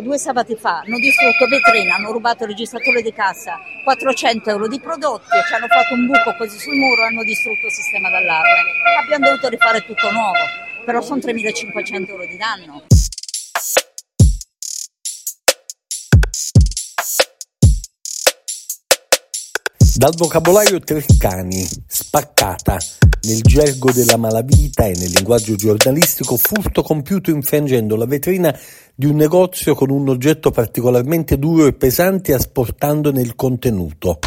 Due sabati fa hanno distrutto vetrina, hanno rubato il registratore di cassa, 400 euro di prodotti, ci hanno fatto un buco così sul muro e hanno distrutto il sistema d'allarme. Abbiamo dovuto rifare tutto nuovo, però sono 3.500 euro di danno. Dal vocabolario Treccani, spaccata, nel gergo della malavita e nel linguaggio giornalistico, furto compiuto infrangendo la vetrina di un negozio con un oggetto particolarmente duro e pesante asportandone il contenuto.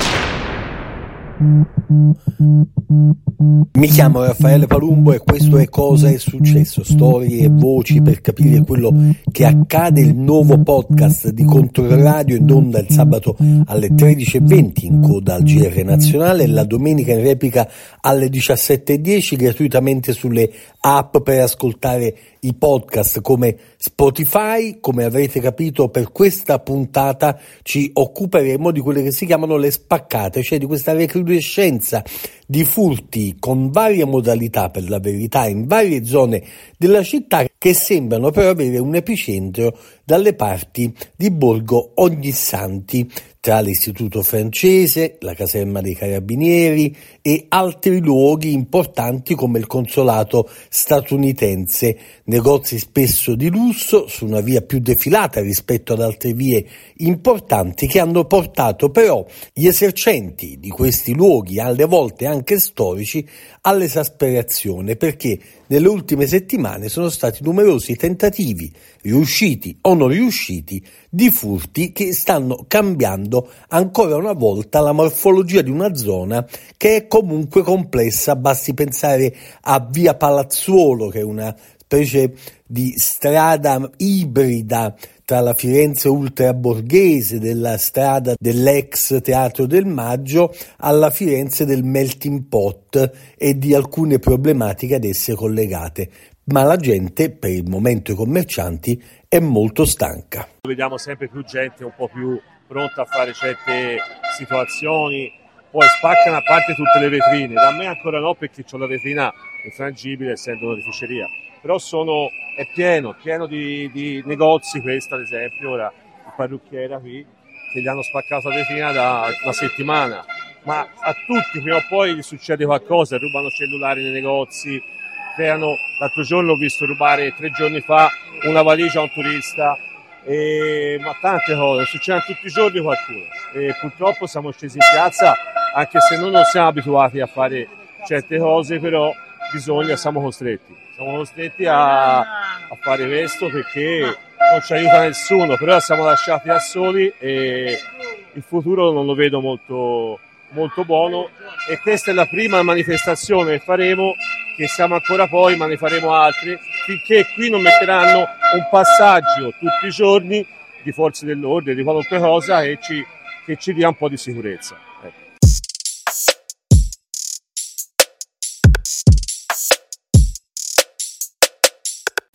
Mi chiamo Raffaele Palumbo e questo è Cosa è successo, storie e voci per capire quello che accade, il nuovo podcast di Controradio in onda il sabato alle 13.20 in coda al GR Nazionale e la domenica in replica alle 17.10 gratuitamente sulle app per ascoltare i podcast come Spotify, come avrete capito per questa puntata ci occuperemo di quelle che si chiamano le spaccate, cioè di questa recrudescenza di furti con varie modalità per la verità in varie zone della città che sembrano però avere un epicentro dalle parti di Borgo Ognissanti, tra l'istituto francese, la caserma dei carabinieri e altri luoghi importanti come il consolato statunitense, negozi spesso di lusso su una via più defilata rispetto ad altre vie importanti che hanno portato però gli esercenti di questi luoghi, alle volte anche storici, all'esasperazione perché nelle ultime settimane sono stati numerosi tentativi, riusciti o non riusciti, di furti che stanno cambiando ancora una volta la morfologia di una zona che è comunque complessa. Basti pensare a Via Palazzuolo, che è una specie di strada ibrida tra la Firenze ultraborghese della strada dell'ex Teatro del Maggio alla Firenze del Melting Pot e di alcune problematiche ad esse collegate. Ma la gente, per il momento i commercianti, è molto stanca. Vediamo sempre più gente un po' più pronta a fare certe situazioni, poi spaccano a parte tutte le vetrine, da me ancora no perché ho la vetrina infrangibile essendo un'orificeria però sono, è pieno, pieno di, di negozi questo ad esempio, ora il parrucchiera qui, che gli hanno spaccato la vetrina da una settimana, ma a tutti prima o poi gli succede qualcosa, rubano cellulari nei negozi, creano, l'altro giorno ho visto rubare tre giorni fa una valigia a un turista, e, ma tante cose, succedono tutti i giorni qualcuno. E purtroppo siamo scesi in piazza anche se noi non siamo abituati a fare certe cose, però bisogna, siamo costretti. Siamo costretti a, a fare questo perché non ci aiuta nessuno, però siamo lasciati da soli e il futuro non lo vedo molto, molto buono. E questa è la prima manifestazione che faremo, che siamo ancora poi, ma ne faremo altre, finché qui non metteranno un passaggio tutti i giorni di forze dell'ordine, di qualunque cosa che ci, che ci dia un po' di sicurezza.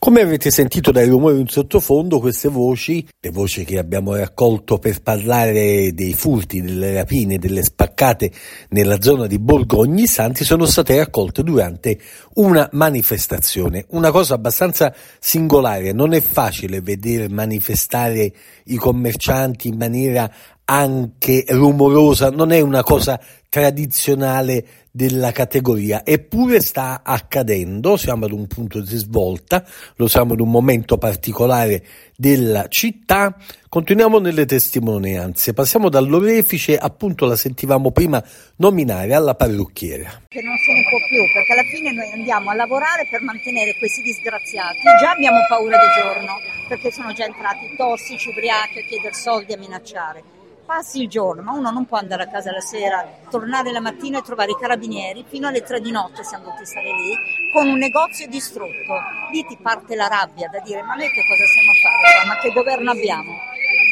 Come avete sentito dai rumori in sottofondo, queste voci, le voci che abbiamo raccolto per parlare dei furti, delle rapine, delle spaccate nella zona di Borgo Ognissanti, sono state raccolte durante una manifestazione. Una cosa abbastanza singolare, non è facile vedere manifestare i commercianti in maniera anche rumorosa, non è una cosa tradizionale della categoria, eppure sta accadendo, siamo ad un punto di svolta, lo siamo ad un momento particolare della città, continuiamo nelle testimonianze, passiamo dall'orefice, appunto la sentivamo prima nominare alla parrucchiera. Che non se ne può più, perché alla fine noi andiamo a lavorare per mantenere questi disgraziati, già abbiamo paura di giorno, perché sono già entrati tossici, ubriachi a chiedere soldi, a minacciare passi il giorno, ma uno non può andare a casa la sera, tornare la mattina e trovare i carabinieri, fino alle tre di notte siamo dovuti stare lì, con un negozio distrutto. Lì ti parte la rabbia da dire, ma noi che cosa stiamo a fare qua? Ma che governo abbiamo?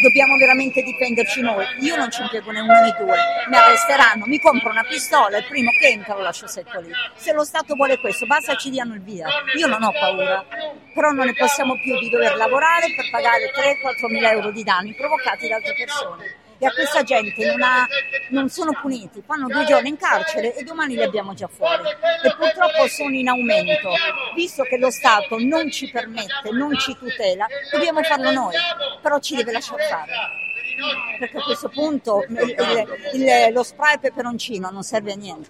Dobbiamo veramente difenderci noi. Io non ci impiego né uno né due, mi arresteranno, mi compro una pistola, il primo che entra lo lascio secco lì. Se lo Stato vuole questo, basta ci diano il via. Io non ho paura, però non ne possiamo più di dover lavorare per pagare 3-4 mila euro di danni provocati da altre persone e a questa gente non, ha, non sono puniti, fanno due giorni in carcere e domani li abbiamo già fuori e purtroppo sono in aumento, visto che lo Stato non ci permette, non ci tutela, dobbiamo farlo noi, però ci deve lasciare fare perché a questo punto il, il, il, lo spray peperoncino non serve a niente.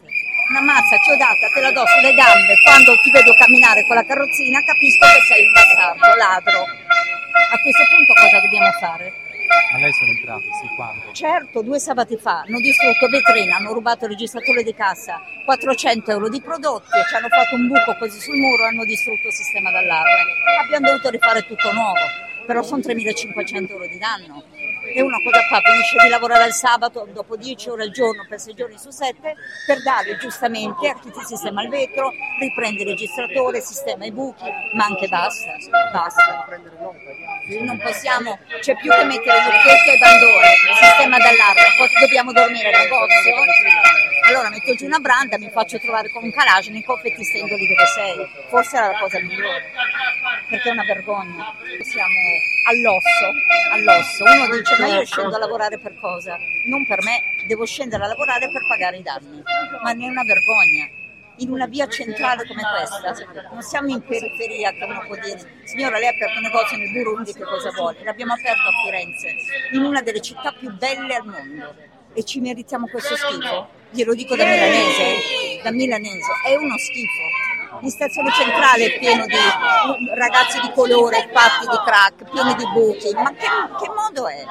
Una mazza chiodata te la do sulle gambe, quando ti vedo camminare con la carrozzina capisco che sei un bastardo, ladro. A questo punto cosa dobbiamo fare? Ma lei sono entrati, sì, quando? Certo, due sabati fa hanno distrutto vetrina, hanno rubato il registratore di cassa, 400 euro di prodotti, ci hanno fatto un buco così sul muro e hanno distrutto il sistema d'allarme. Abbiamo dovuto rifare tutto nuovo, però sono 3.500 euro di danno e uno cosa fa? Finisce di lavorare il sabato dopo 10 ore al giorno per 6 giorni su 7 per dare giustamente a chi ti sistema il vetro, riprende il registratore, sistema i buchi, ma anche basta, basta. Non possiamo, c'è più che mettere gli occhietti ai bandone, sistema d'allarme, poi dobbiamo dormire al negozio. Allora metto giù una branda, mi faccio trovare con un Kalashnikov e ti stendo lì dove sei. Forse era la cosa migliore, perché è una vergogna. Siamo all'osso, all'osso. Uno dice ma io scendo a lavorare per cosa? Non per me, devo scendere a lavorare per pagare i danni. Ma è una vergogna. In una via centrale come questa, non siamo in periferia che uno può dire signora lei ha aperto un negozio nel Burundi che cosa vuole? L'abbiamo aperto a Firenze, in una delle città più belle al mondo e ci meritiamo questo schifo? Glielo dico da milanese, da milanese, è uno schifo. In stazione centrale è pieno di ragazzi di colore fatti di crack, pieni di buchi, ma che, che modo è?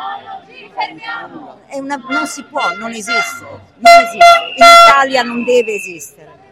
è una, non si può, non esiste, non esiste. In Italia non deve esistere.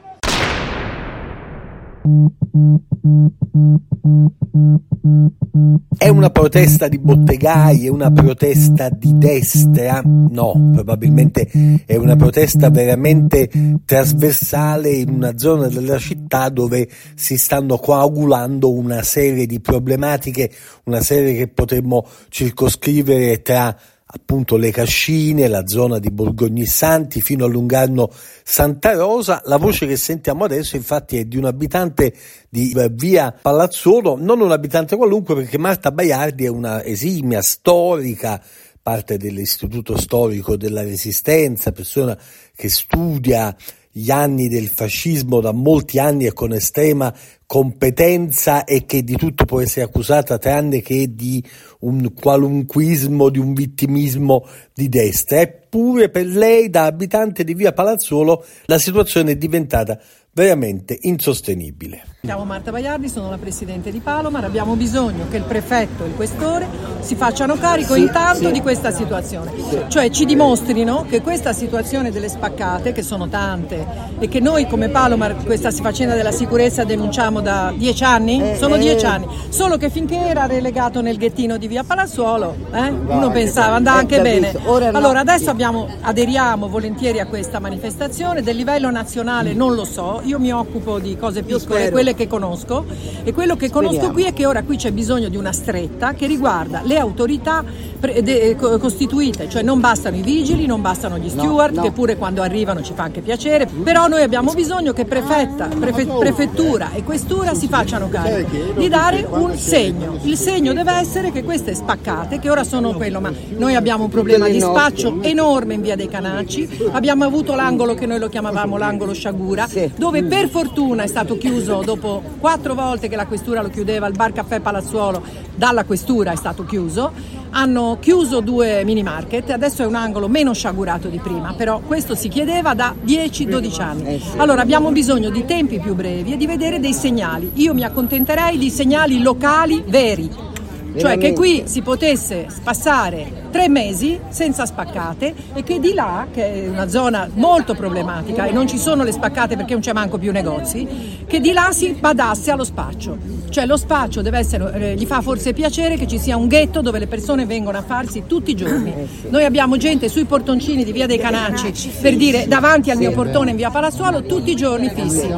È una protesta di bottegai, è una protesta di destra? No, probabilmente è una protesta veramente trasversale in una zona della città dove si stanno coagulando una serie di problematiche, una serie che potremmo circoscrivere tra appunto le Cascine, la zona di Borgognissanti fino a Lungarno Santa Rosa. La voce che sentiamo adesso infatti è di un abitante di via Palazzolo, non un abitante qualunque perché Marta Baiardi è una esimia storica parte dell'Istituto Storico della Resistenza, persona che studia gli anni del fascismo da molti anni e con estrema competenza e che di tutto può essere accusata tranne che di un qualunquismo, di un vittimismo di destra. Eppure per lei, da abitante di via Palazzolo, la situazione è diventata veramente insostenibile. Chiamo Marta Baiardi, sono la presidente di Palomar, abbiamo bisogno che il prefetto e il questore si facciano carico sì, intanto sì. di questa situazione, sì. cioè ci dimostrino che questa situazione delle spaccate, che sono tante e che noi come Palomar questa faccenda della sicurezza denunciamo da dieci anni, eh, sono eh, dieci anni, solo che finché era relegato nel ghettino di via Palassuolo, eh, uno pensava andava anche bene. Allora adesso abbiamo, aderiamo volentieri a questa manifestazione, del livello nazionale non lo so, io mi occupo di cose piccole, quelle che conosco. E quello che Speriamo. conosco qui è che ora qui c'è bisogno di una stretta che riguarda le autorità eh, costituite, cioè non bastano i vigili, non bastano gli steward, no, no. che pure quando arrivano ci fa anche piacere, però noi abbiamo bisogno che prefetta, prefe, prefettura e questura si facciano carico di dare un segno. Il segno deve essere che queste spaccate, che ora sono quello, ma noi abbiamo un problema di spaccio enorme in via dei Canacci, abbiamo avuto l'angolo che noi lo chiamavamo l'angolo Sciagura, dove per fortuna è stato chiuso dopo quattro volte che la questura lo chiudeva, il bar caffè Palazzuolo dalla questura è stato chiuso, hanno chiuso due mini market, adesso è un angolo meno sciagurato di prima, però questo si chiedeva da 10-12 anni. Allora abbiamo bisogno di tempi più brevi e di vedere dei segnali. Io mi accontenterei di segnali locali veri, cioè che qui si potesse passare tre mesi senza spaccate e che di là, che è una zona molto problematica e non ci sono le spaccate perché non c'è manco più negozi, che di là si badasse allo spaccio. Cioè lo spaccio deve essere, eh, gli fa forse piacere che ci sia un ghetto dove le persone vengono a farsi tutti i giorni. Eh, Noi abbiamo gente sui portoncini di via dei Canacci, per dire davanti al mio portone in via Palassuolo tutti i giorni fissi,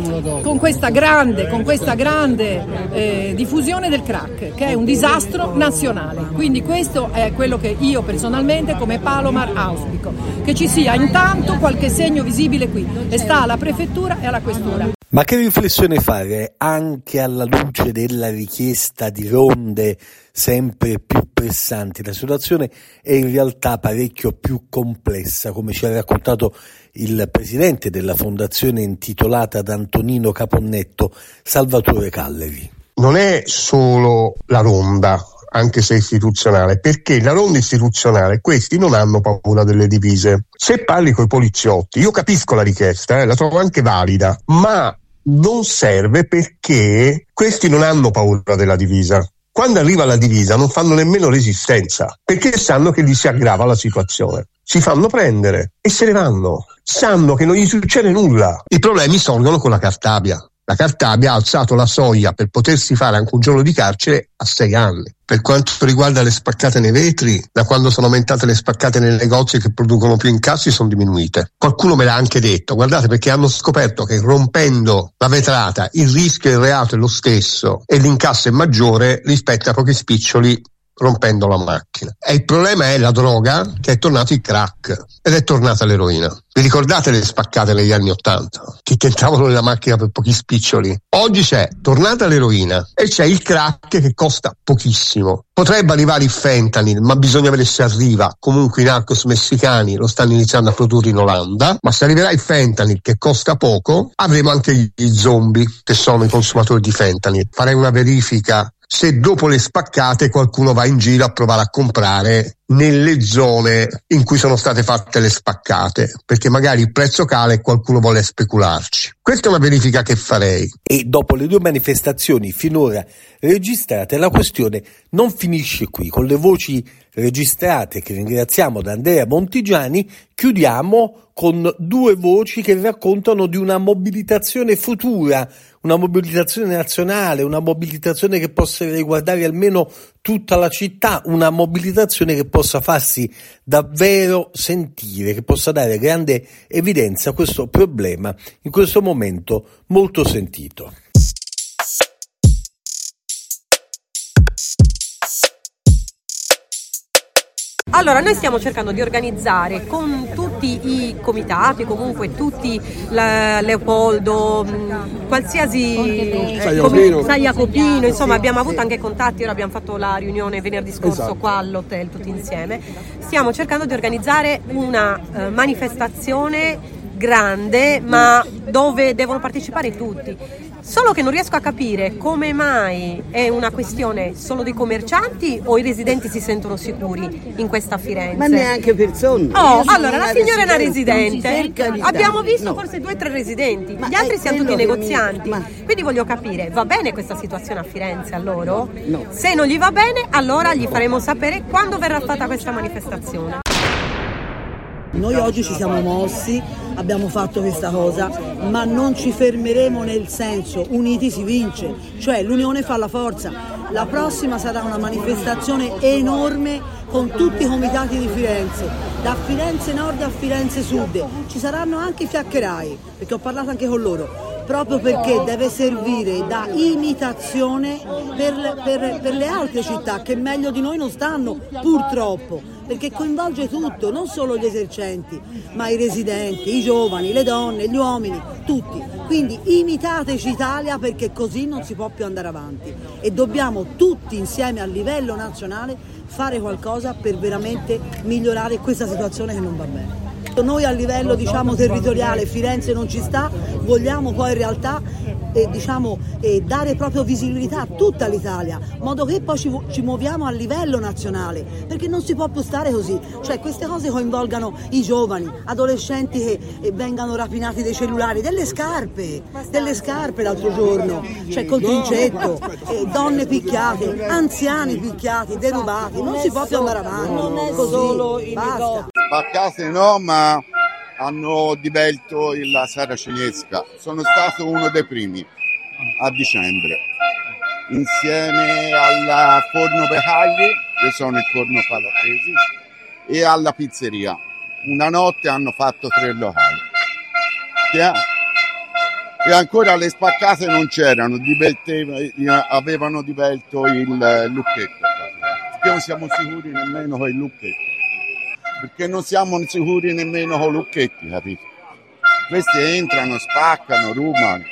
con questa grande, con questa grande eh, diffusione del crack, che è un disastro nazionale. Quindi questo è quello che io personalmente come Palomar auspico, che ci sia intanto qualche segno visibile qui. E sta alla prefettura e alla questura. Ma che riflessione fare anche alla luce della richiesta di ronde sempre più pressanti? La situazione è in realtà parecchio più complessa, come ci ha raccontato il presidente della fondazione intitolata ad Antonino Caponnetto, Salvatore Calleri. Non è solo la ronda, anche se istituzionale, perché la ronda istituzionale questi non hanno paura delle divise. Se parli con i poliziotti, io capisco la richiesta, eh, la trovo anche valida, ma non serve perché questi non hanno paura della divisa. Quando arriva la divisa non fanno nemmeno resistenza perché sanno che gli si aggrava la situazione. Si fanno prendere e se ne vanno. Sanno che non gli succede nulla. I problemi sorgono con la Cartabia. La Cartabia ha alzato la soglia per potersi fare anche un giorno di carcere a sei anni. Per quanto riguarda le spaccate nei vetri, da quando sono aumentate le spaccate nei negozi che producono più incassi sono diminuite. Qualcuno me l'ha anche detto, guardate perché hanno scoperto che rompendo la vetrata il rischio del reato è lo stesso e l'incasso è maggiore rispetto a pochi spiccioli rompendo la macchina. E il problema è la droga che è tornato il crack ed è tornata l'eroina. Vi ricordate le spaccate negli anni Ottanta? Che tentavano la macchina per pochi spiccioli? Oggi c'è tornata l'eroina e c'è il crack che costa pochissimo. Potrebbe arrivare il fentanyl, ma bisogna vedere se arriva. Comunque i narcos messicani lo stanno iniziando a produrre in Olanda, ma se arriverà il fentanyl che costa poco, avremo anche gli zombie che sono i consumatori di fentanyl. Farei una verifica se dopo le spaccate qualcuno va in giro a provare a comprare nelle zone in cui sono state fatte le spaccate, perché magari il prezzo cala e qualcuno vuole specularci. Questa è una verifica che farei. E dopo le due manifestazioni finora registrate, la questione non finisce qui. Con le voci registrate che ringraziamo da Andrea Montigiani, chiudiamo con due voci che raccontano di una mobilitazione futura, una mobilitazione nazionale, una mobilitazione che possa riguardare almeno tutta la città, una mobilitazione che possa farsi davvero sentire, che possa dare grande evidenza a questo problema in questo momento molto sentito. Allora, noi stiamo cercando di organizzare con tutti i comitati, comunque tutti, la, Leopoldo, mh, qualsiasi Jacopino, insomma abbiamo avuto anche contatti, ora abbiamo fatto la riunione venerdì scorso esatto. qua all'hotel tutti insieme. Stiamo cercando di organizzare una uh, manifestazione grande ma dove devono partecipare tutti Solo che non riesco a capire come mai è una questione solo dei commercianti o i residenti si sentono sicuri in questa Firenze. Ma neanche persone. Oh, allora la signora è una residente. Abbiamo visto no. forse due o tre residenti, ma gli altri siamo tutti negozianti. Ma... Quindi voglio capire, va bene questa situazione a Firenze a loro? No. Se non gli va bene, allora gli faremo sapere quando verrà fatta questa manifestazione. Noi oggi ci siamo mossi, abbiamo fatto questa cosa, ma non ci fermeremo nel senso uniti si vince, cioè l'unione fa la forza. La prossima sarà una manifestazione enorme con tutti i comitati di Firenze, da Firenze Nord a Firenze Sud. Ci saranno anche i fiaccherai, perché ho parlato anche con loro proprio perché deve servire da imitazione per, per, per, le altre città che meglio di noi non stanno, purtroppo, perché coinvolge tutto, non solo gli esercenti, ma i residenti, i giovani, le donne, gli uomini, tutti. Quindi imitateci Italia perché così non si può più andare avanti e dobbiamo tutti insieme a livello nazionale fare qualcosa per veramente migliorare questa situazione che non va bene. Noi a livello diciamo, territoriale Firenze non ci sta, vogliamo poi in realtà eh, diciamo, eh, dare proprio visibilità a tutta l'Italia, in modo che poi ci, ci, muoviamo a livello nazionale, perché non si può più stare così, cioè queste cose coinvolgano i giovani, adolescenti che eh, vengano rapinati dei cellulari, delle scarpe, delle scarpe l'altro giorno, cioè col trincetto, eh, donne picchiate, anziani picchiati, derubati, non si può più andare avanti. Non è Spaccate no, ma hanno divelto la saracinesca. Sono stato uno dei primi a dicembre, insieme al forno Pecagli, che sono il forno Palatresi, e alla pizzeria. Una notte hanno fatto tre locali. E ancora le spaccate non c'erano, avevano divelto il lucchetto. Non siamo sicuri nemmeno con il lucchetto perché non siamo sicuri nemmeno con Lucchetti, capito? Questi entrano, spaccano, rubano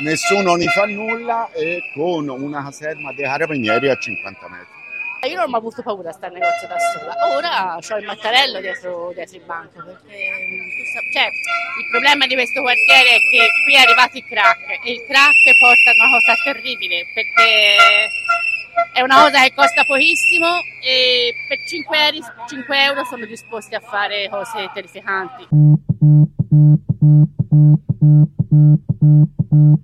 nessuno ne fa nulla e con una caserma dei carabinieri a 50 metri. Io non ho avuto paura a stare al negozio da sola, ora ho il mattarello dietro, dietro il banco, perché cioè, il problema di questo quartiere è che qui è arrivato il crack e il crack porta a una cosa terribile perché è una cosa che costa pochissimo e per 5 euro, 5 euro sono disposti a fare cose terrificanti.